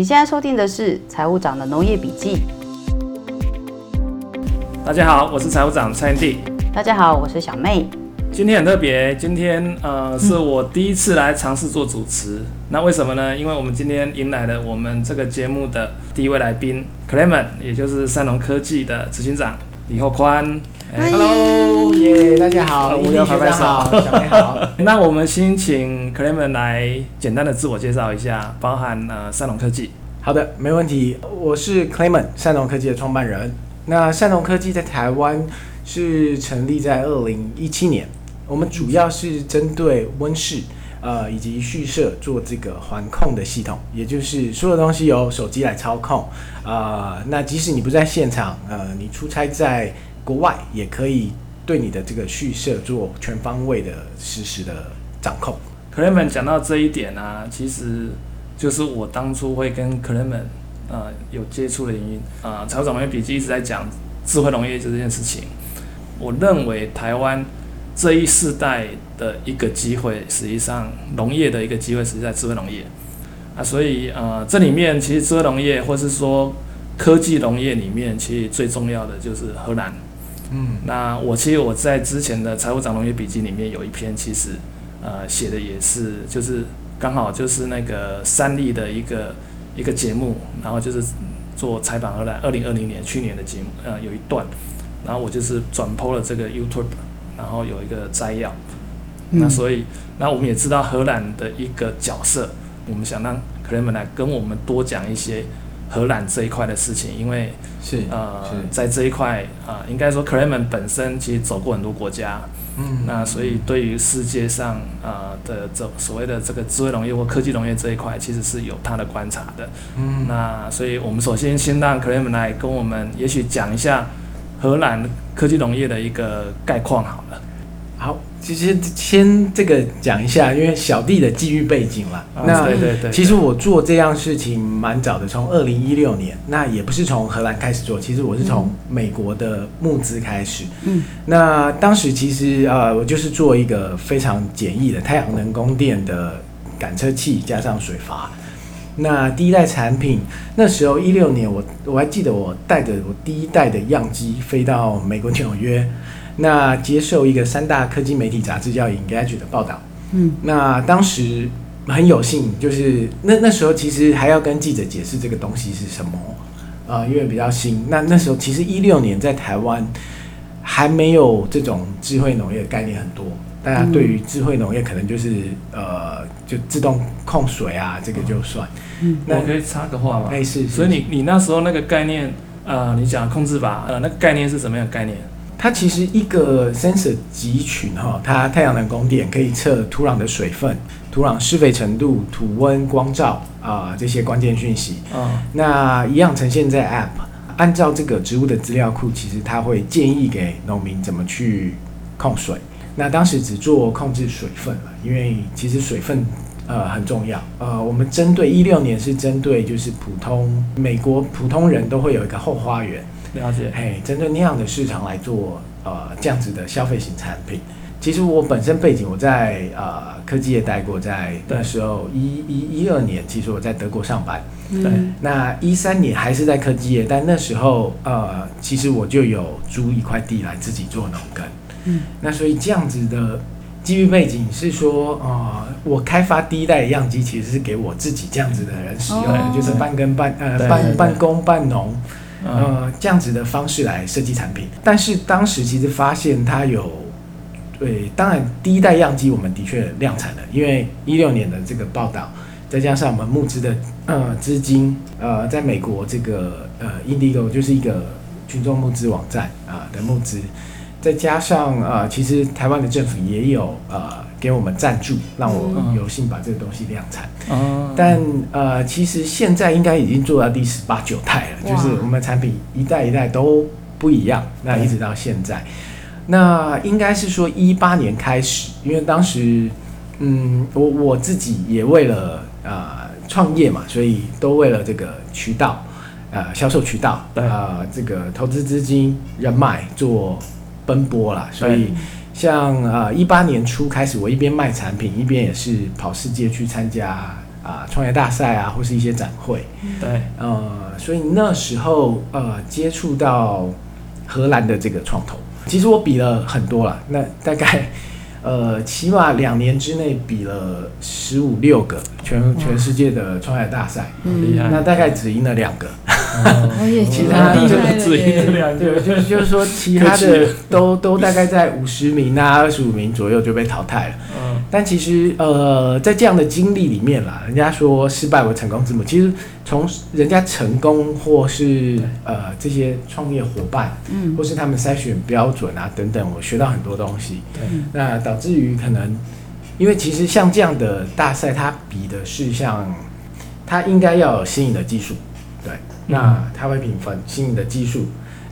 你现在收听的是财务长的农业笔记。大家好，我是财务长蔡地。大家好，我是小妹。今天很特别，今天呃是我第一次来尝试做主持。嗯、那为什么呢？因为我们今天迎来了我们这个节目的第一位来宾，Clement，也就是三农科技的执行长李厚宽。Hello，耶，大家好，我要拍拍手，小妹好。那我们先请 Clement 来简单的自我介绍一下，包含呃善农科技。好的，没问题。我是 Clement，善农科技的创办人。那善农科技在台湾是成立在二零一七年，我们主要是针对温室呃以及畜舍做这个环控的系统，也就是所有东西由手机来操控。呃，那即使你不在现场，呃，你出差在。国外也可以对你的这个畜舍做全方位的实时的掌控。c l e m e n 讲到这一点啊，其实就是我当初会跟 c l e m e n 呃有接触的原因啊。财务长农业笔记一直在讲智慧农业这件事情。我认为台湾这一世代的一个机会，实际上农业的一个机会，实际在智慧农业啊。所以呃，这里面其实智慧农业或是说科技农业里面，其实最重要的就是荷兰。嗯，那我其实我在之前的财务长农业笔记里面有一篇，其实呃写的也是，就是刚好就是那个三立的一个一个节目，然后就是做采访荷兰二零二零年去年的节目，呃有一段，然后我就是转 po 了这个 YouTube，然后有一个摘要，那所以那我们也知道荷兰的一个角色，我们想让 Clement 来跟我们多讲一些。荷兰这一块的事情，因为是呃，是。在这一块啊、呃，应该说 Clement 本身其实走过很多国家，嗯，那所以对于世界上啊、呃、的这所谓的这个智慧农业或科技农业这一块，其实是有他的观察的，嗯，那所以我们首先先让 Clement 来跟我们也许讲一下荷兰科技农业的一个概况好了。好，其实先这个讲一下，因为小弟的际遇背景啦。哦、那对对对，其实我做这样事情蛮早的，从二零一六年，那也不是从荷兰开始做，其实我是从美国的募资开始。嗯，那当时其实呃，我就是做一个非常简易的太阳能供电的感测器加上水阀。那第一代产品，那时候一六年我，我我还记得我带着我第一代的样机飞到美国纽约。那接受一个三大科技媒体杂志叫《Engadget》的报道，嗯，那当时很有幸，就是那那时候其实还要跟记者解释这个东西是什么，啊、呃，因为比较新。那那时候其实一六年在台湾还没有这种智慧农业的概念很多，大家对于智慧农业可能就是呃，就自动控水啊，这个就算。嗯，那我可以插个话吗？哎，是，是。所以你你那时候那个概念，呃，你讲控制吧，呃，那个概念是什么样的概念？它其实一个 sensor 集群哈，它太阳能供电可以测土壤的水分、土壤施肥程度、土温、光照啊、呃、这些关键讯息。嗯，那一样呈现在 app，按照这个植物的资料库，其实它会建议给农民怎么去控水。那当时只做控制水分了，因为其实水分呃很重要。呃，我们针对一六年是针对就是普通美国普通人都会有一个后花园。了解，哎，针对那样的市场来做呃这样子的消费型产品。其实我本身背景我在呃科技业待过，在那时候一一一二年，其实我在德国上班。对，那一三年还是在科技业，但那时候呃其实我就有租一块地来自己做农耕。嗯，那所以这样子的机遇背景是说，呃，我开发第一代的样机其实是给我自己这样子的人使用的，哦、就是半耕半呃半半工半农。呃，这样子的方式来设计产品，但是当时其实发现它有，对，当然第一代样机我们的确量产了，因为一六年的这个报道，再加上我们募资的呃资金，呃，在美国这个呃 Indigo 就是一个群众募资网站啊、的募资，再加上呃其实台湾的政府也有呃。给我们赞助，让我有幸把这个东西量产。嗯、但呃，其实现在应该已经做到第十八九代了，就是我们产品一代一代都不一样。那一直到现在，嗯、那应该是说一八年开始，因为当时嗯，我我自己也为了呃创业嘛，所以都为了这个渠道呃销售渠道呃、这个投资资金人脉做奔波啦，所以。像呃一八年初开始，我一边卖产品，一边也是跑世界去参加啊创业大赛啊，或是一些展会。对，呃，所以那时候呃接触到荷兰的这个创投，其实我比了很多了，那大概。呃，起码两年之内比了十五六个全全世界的创业大赛。那大概只赢了两个，其他就只赢了两个，对，就就是说其他的都都大概在五十名啊、二十五名左右就被淘汰了。嗯，但其实呃，在这样的经历里面啦，人家说失败为成功之母，其实。从人家成功，或是呃这些创业伙伴，嗯，或是他们筛选标准啊等等，我学到很多东西。对，那导致于可能，因为其实像这样的大赛，它比的是像，它应该要有新颖的技术，对，那它会评分新颖的技术，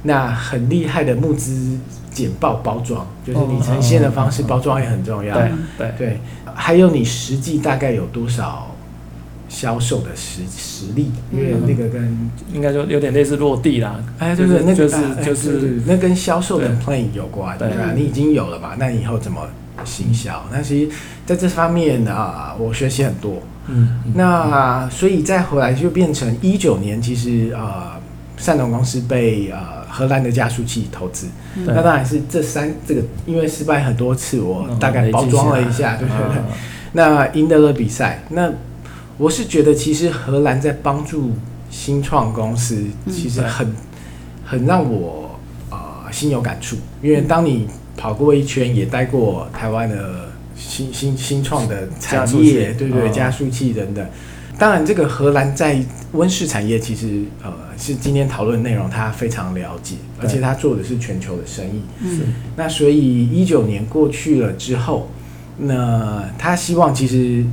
那很厉害的募资简报包装，就是你呈现的方式包装也很重要，对对对，还有你实际大概有多少。销售的实实力，因为那个跟应该就有点类似落地啦，哎，对对，那个就是就是那跟销售的 plan 有关，对吧？你已经有了吧？那以后怎么行销？那其实在这方面啊，我学习很多。嗯，那所以再回来就变成一九年，其实啊，汕农公司被呃荷兰的加速器投资。那当然是这三这个，因为失败很多次，我大概包装了一下，对不对？那赢得了比赛，那。我是觉得，其实荷兰在帮助新创公司，其实很很让我啊、呃、心有感触。因为当你跑过一圈，也待过台湾的新新新创的产业，对对，加速器等等。当然，这个荷兰在温室产业，其实呃是今天讨论内容，他非常了解，而且他做的是全球的生意。嗯。那所以一九年过去了之后，那他希望其实。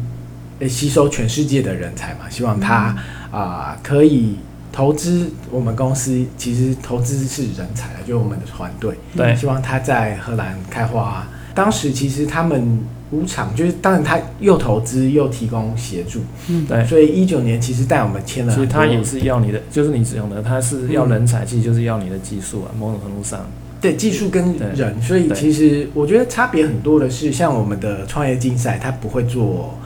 吸收全世界的人才嘛，希望他啊、可以投资我们公司。其实投资是人才，就是我们的团队。对，希望他在荷兰开花。当时其实他们无偿，就是当然他又投资又提供协助。嗯，对。所以一九年其实带我们签了。其实他也是要你的，就是你使用的，他是要人才，其实就是要你的技术啊，某种程度上。对，技术跟人，所以其实我觉得差别很多的是，像我们的创业竞赛，他不会做。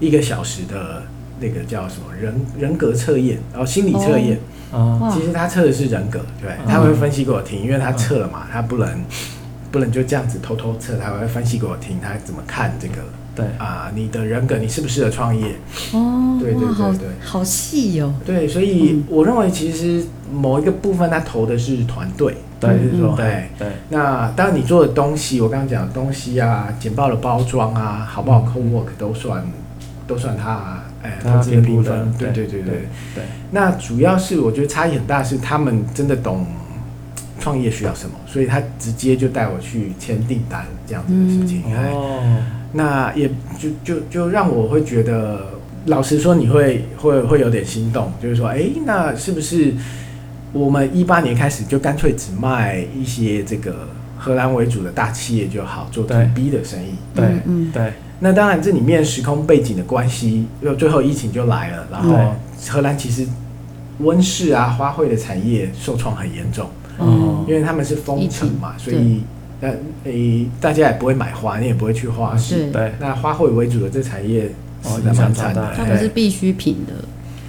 一个小时的那个叫什么人人格测验，然后心理测验，哦，其实他测的是人格，对，他会分析给我听，因为他测了嘛，他不能不能就这样子偷偷测，他会分析给我听，他怎么看这个，对啊，你的人格，你适不适合创业？哦，对对对对，好细哦，对，所以我认为其实某一个部分他投的是团队，对，就是说，对对，那当然你做的东西，我刚刚讲的东西啊，简报的包装啊，好不好？co-work 都算。都算他哎，投资的部分，对对对对对。对那主要是我觉得差异很大，是他们真的懂创业需要什么，所以他直接就带我去签订单这样子的事情。嗯、哦，那也就就就让我会觉得，老实说，你会会会有点心动，就是说，哎，那是不是我们一八年开始就干脆只卖一些这个荷兰为主的大企业就好，做 to B 的生意？对，嗯，对。那当然，这里面时空背景的关系，又最后疫情就来了，然后荷兰其实温室啊、花卉的产业受创很严重，嗯，因为他们是封城嘛，所以呃诶，大家也不会买花，你也不会去花市，对，那花卉为主的这产业是蛮惨的，它不是必需品的，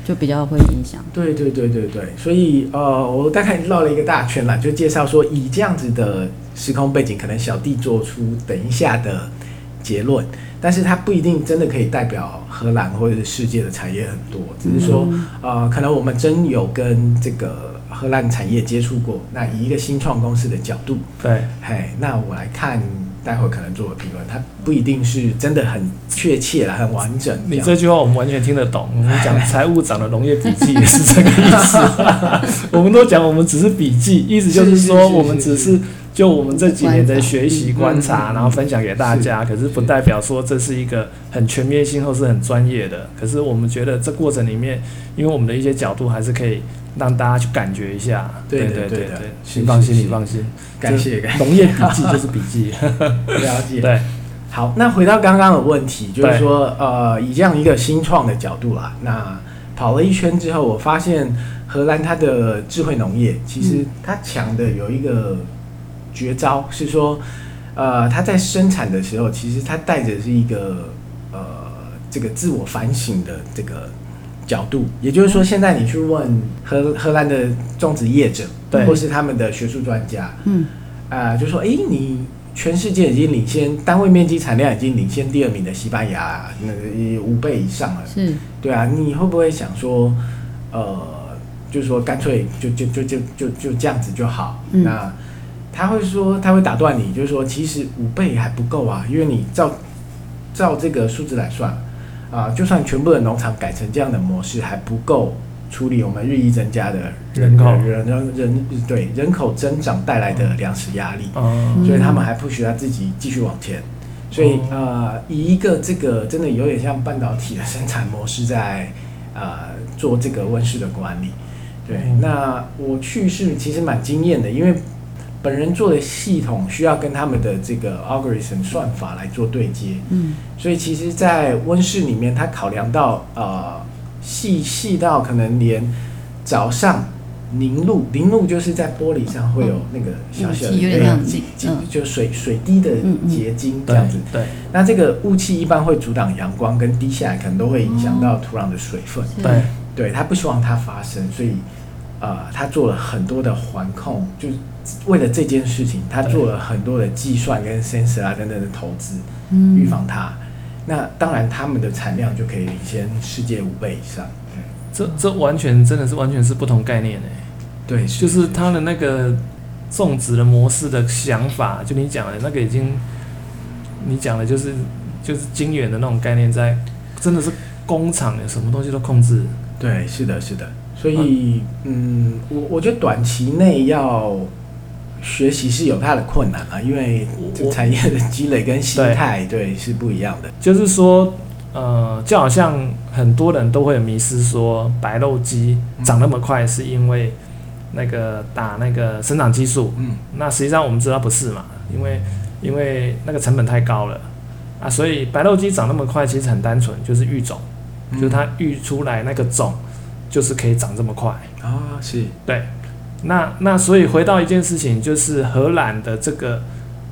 就比较会影响。对对对对对，所以呃，我大概绕了一个大圈了，就介绍说，以这样子的时空背景，可能小弟做出等一下的结论。但是它不一定真的可以代表荷兰或者是世界的产业很多，只是说，呃，可能我们真有跟这个荷兰产业接触过。那以一个新创公司的角度，对，嘿，那我来看，待会可能做个评论，它不一定是真的很确切了，很完整。你这句话我们完全听得懂。我们讲财务长的农业笔记也是这个意思。我们都讲我们只是笔记，意思就是说我们只是。就我们这几年的学习观察，然后分享给大家，可是不代表说这是一个很全面性或是很专业的。可是我们觉得这过程里面，因为我们的一些角度，还是可以让大家去感觉一下。对对对对，你放心，你放心。感谢感谢。农业笔记就是笔记。了解。对。好，那回到刚刚的问题，就是说，呃，以这样一个新创的角度啦，那跑了一圈之后，我发现荷兰它的智慧农业，其实它强的有一个。绝招是说，呃，他在生产的时候，其实他带着是一个呃这个自我反省的这个角度。也就是说，现在你去问荷荷兰的种植业者，对，或是他们的学术专家，嗯，啊、呃，就说，哎，你全世界已经领先单位面积产量已经领先第二名的西班牙，那个五倍以上了，是，对啊，你会不会想说，呃，就是说干脆就就就就就就这样子就好？嗯、那他会说，他会打断你，就是说，其实五倍还不够啊，因为你照照这个数字来算，啊、呃，就算全部的农场改成这样的模式，还不够处理我们日益增加的人口。人人人对人口增长带来的粮食压力，嗯、所以他们还不需要自己继续往前，所以呃，以一个这个真的有点像半导体的生产模式在呃做这个温室的管理，对，嗯、那我去是其实蛮惊艳的，因为。本人做的系统需要跟他们的这个 algorithm 算法来做对接，嗯，所以其实，在温室里面，它考量到呃细细到可能连早上凝露，凝露就是在玻璃上会有那个小小的结晶，就水水滴的结晶这样子。对，那这个雾气一般会阻挡阳光，跟滴下来可能都会影响到土壤的水分。对，对，他不希望它发生，所以呃，他做了很多的环控，就。为了这件事情，他做了很多的计算跟 sensor 啊等等的投资，预防它。嗯、那当然，他们的产量就可以领先世界五倍以上。这这完全真的是完全是不同概念诶。对，就是他的那个种植的模式的想法，就你讲的那个已经，你讲的就是就是晶圆的那种概念在，在真的是工厂的什么东西都控制。对，是的，是的。所以，嗯，我我觉得短期内要。学习是有它的困难啊，因为这产业的积累跟心态对，对是不一样的。就是说，呃，就好像很多人都会迷失说，白肉鸡长那么快是因为那个打那个生长激素。嗯，那实际上我们知道不是嘛，因为因为那个成本太高了啊，所以白肉鸡长那么快其实很单纯，就是育种，嗯、就是它育出来那个种就是可以长这么快啊，是对。那那所以回到一件事情，就是荷兰的这个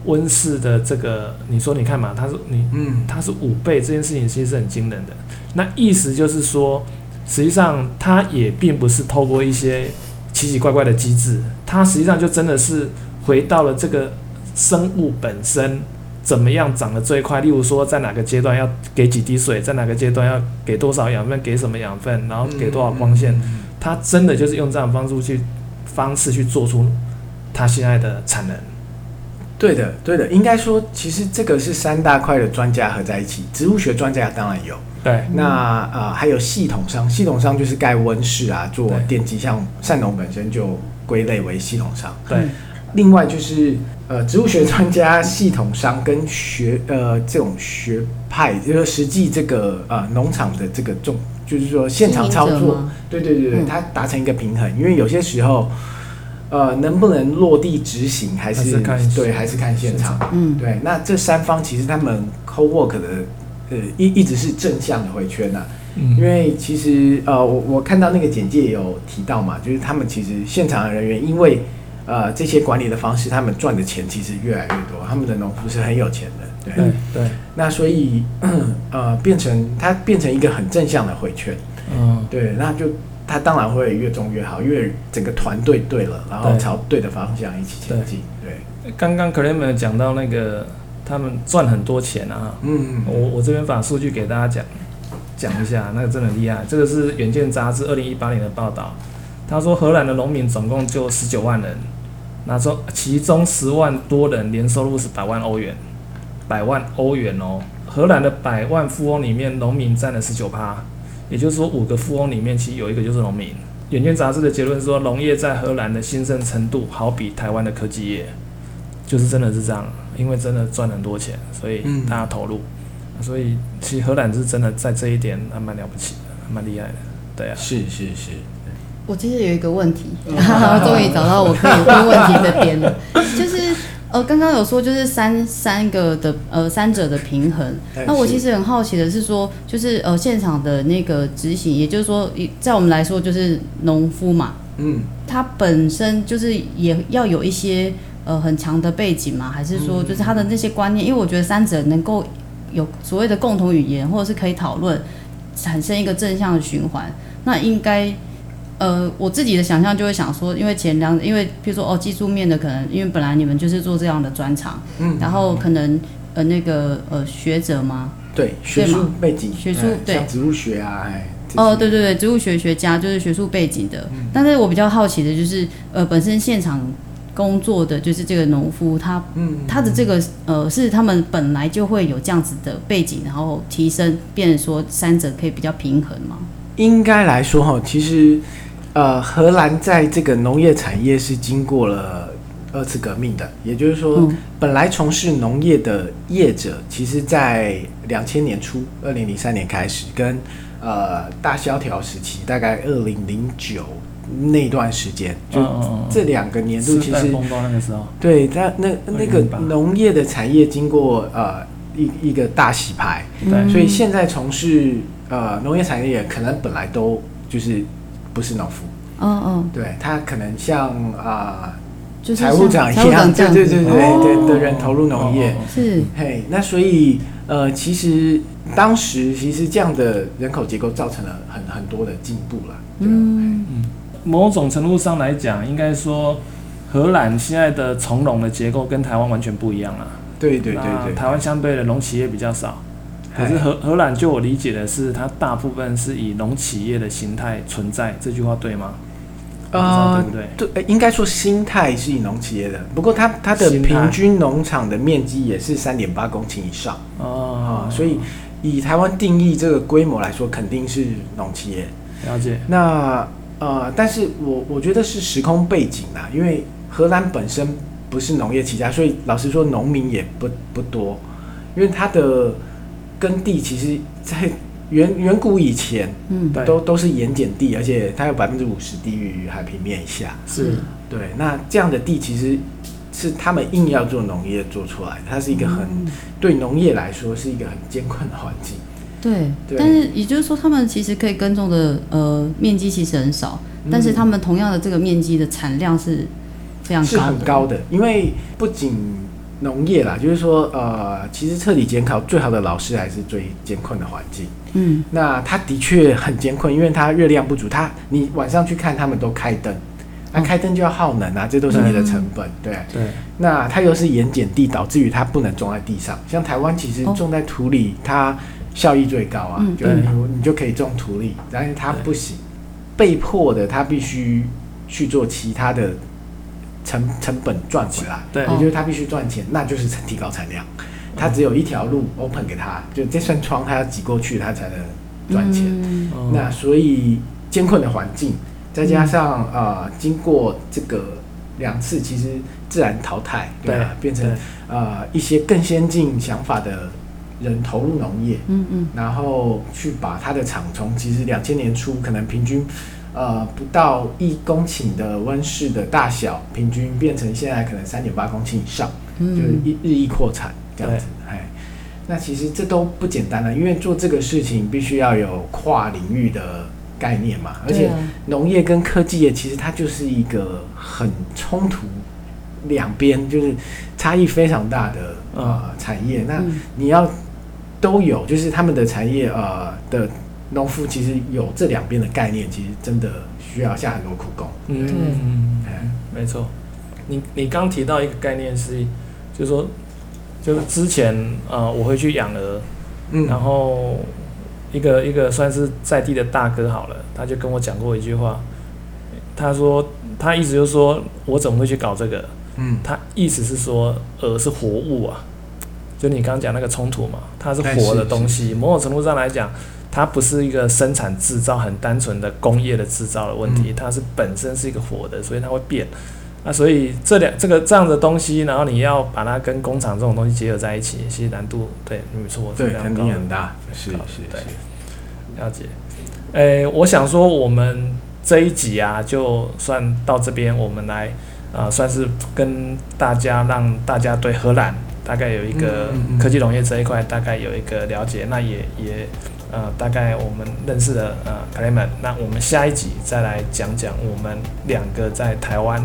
温室的这个，你说你看嘛，它是你嗯，它是五倍，这件事情其实是很惊人的。那意思就是说，实际上它也并不是透过一些奇奇怪怪的机制，它实际上就真的是回到了这个生物本身怎么样长得最快。例如说，在哪个阶段要给几滴水，在哪个阶段要给多少养分，给什么养分，然后给多少光线，它真的就是用这样的方式去。方式去做出它现在的产能，对的，对的，应该说，其实这个是三大块的专家合在一起，植物学专家当然有，对，那啊、呃、还有系统商，系统商就是盖温室啊，做电机，像善农本身就归类为系统商，对，另外就是呃植物学专家、系统商跟学呃这种学派，就是实际这个呃农场的这个种。就是说现场操作，对对对对，它达成一个平衡，因为有些时候，呃，能不能落地执行，还是，还是看对，还是看现场。嗯，对。那这三方其实他们 co-work 的，呃，一一直是正向的回圈呐。嗯，因为其实呃，我我看到那个简介有提到嘛，就是他们其实现场的人员，因为呃这些管理的方式，他们赚的钱其实越来越多，他们的农夫是很有钱的。对。对，对，那所以呃，变成它变成一个很正向的回圈，嗯，对，那就它当然会越种越好，因为整个团队对了，然后朝对的方向一起前进。对，对。刚刚 Clement 讲到那个他们赚很多钱啊，嗯，我我这边把数据给大家讲讲一下，那个真的很厉害。这个是《远见》杂志二零一八年的报道，他说荷兰的农民总共就十九万人，那说其中十万多人年收入是百万欧元。百万欧元哦，荷兰的百万富翁里面，农民占了十九趴，也就是说，五个富翁里面其实有一个就是农民。远见杂志的结论说，农业在荷兰的兴盛程度好比台湾的科技业，就是真的是这样，因为真的赚很多钱，所以大家投入，嗯、所以其实荷兰是真的在这一点还蛮了不起的，还蛮厉害的，对啊，是是是。我其实有一个问题，终于找到我可以问问题的点了，就是。呃，刚刚有说就是三三个的呃三者的平衡，那我其实很好奇的是说，就是呃现场的那个执行，也就是说，在我们来说就是农夫嘛，嗯，他本身就是也要有一些呃很强的背景嘛，还是说就是他的那些观念？因为我觉得三者能够有所谓的共同语言，或者是可以讨论，产生一个正向的循环，那应该。呃，我自己的想象就会想说，因为前两，因为比如说哦，技术面的可能，因为本来你们就是做这样的专长，嗯，然后可能呃那个呃学者吗？对，学术背景，学术对，像植物学啊，哎，哦，对对对，植物学学家就是学术背景的。嗯，但是我比较好奇的就是，呃，本身现场工作的就是这个农夫，他，嗯，他的这个呃是他们本来就会有这样子的背景，然后提升，变成说三者可以比较平衡吗？应该来说哈，其实。呃，荷兰在这个农业产业是经过了二次革命的，也就是说，嗯、本来从事农业的业者，其实在两千年初，二零零三年开始，跟呃大萧条时期，大概二零零九那段时间，就这两个年度，其实那个时候，对，那那那个农业的产业经过呃一一个大洗牌，对，所以现在从事呃农业产业可能本来都就是。不是农夫，嗯嗯，对他可能像啊，财务长一样，对对对对对的人投入农业是，嘿，那所以呃，其实当时其实这样的人口结构造成了很很多的进步了，嗯嗯，某种程度上来讲，应该说荷兰现在的从农的结构跟台湾完全不一样了，对对对对，台湾相对的农企业比较少。可是荷荷兰，就我理解的是，它大部分是以农企业的形态存在，这句话对吗？呃，对不对？对，应该说心态是以农企业的，不过它它的平均农场的面积也是三点八公顷以上哦，所以以台湾定义这个规模来说，肯定是农企业。了解。那呃，但是我我觉得是时空背景啊，因为荷兰本身不是农业起家，所以老实说，农民也不不多，因为它的。耕地其实，在远远古以前，嗯，都都是盐碱地，而且它有百分之五十低于海平面以下。是，对。那这样的地其实是他们硬要做农业做出来，它是一个很、嗯、对农业来说是一个很艰困的环境。对，对。但是也就是说，他们其实可以耕种的呃面积其实很少，但是他们同样的这个面积的产量是非常高的，是很高的，因为不仅。农业啦，就是说，呃，其实彻底监考最好的老师还是最艰困的环境。嗯，那他的确很艰困，因为他热量不足。他你晚上去看，他们都开灯，那、啊、开灯就要耗能啊，这都是你的成本。嗯、对对。那它又是盐碱地，导致于它不能种在地上。像台湾其实种在土里，它效益最高啊，嗯、就你你就可以种土里，但是它不行，被迫的，它必须去做其他的。成成本赚回来，对，也就是他必须赚钱，那就是提高产量。他只有一条路 open 给他，就这扇窗，他要挤过去，他才能赚钱。嗯、那所以艰困的环境，再加上啊、呃，经过这个两次，其实自然淘汰，对，对变成啊、呃、一些更先进想法的人投入农业，嗯嗯，然后去把他的厂从其实两千年初可能平均。呃，不到一公顷的温室的大小，平均变成现在可能三点八公顷以上，嗯、就是一日益扩产这样子。哎，那其实这都不简单了，因为做这个事情必须要有跨领域的概念嘛，而且农业跟科技业其实它就是一个很冲突，两边就是差异非常大的呃产业。那你要都有，就是他们的产业呃的。农夫其实有这两边的概念，其实真的需要下很多苦功。嗯嗯嗯，没错。你你刚提到一个概念是，就是说，就是之前呃，我会去养鹅，嗯，然后一个一个算是在地的大哥好了，他就跟我讲过一句话，他说他意思就是说我怎么会去搞这个？嗯，他意思是说鹅是活物啊，就你刚刚讲那个冲突嘛，它是活的东西，某种程度上来讲。它不是一个生产制造很单纯的工业的制造的问题，它是本身是一个活的，所以它会变。那所以这两这个这样的东西，然后你要把它跟工厂这种东西结合在一起，其实难度对没错，对肯定很大，是是对，了解。诶，我想说我们这一集啊，就算到这边，我们来啊、呃，算是跟大家让大家对荷兰大概有一个科技农业这一块大概有一个了解，那也也。呃，大概我们认识的呃克莱门，那我们下一集再来讲讲我们两个在台湾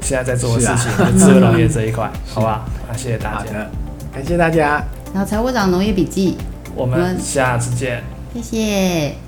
现在在做的事情，智慧农业这一块，好吧？那谢谢大家，感谢大家。然后财务长农业笔记，我们下次见，谢谢。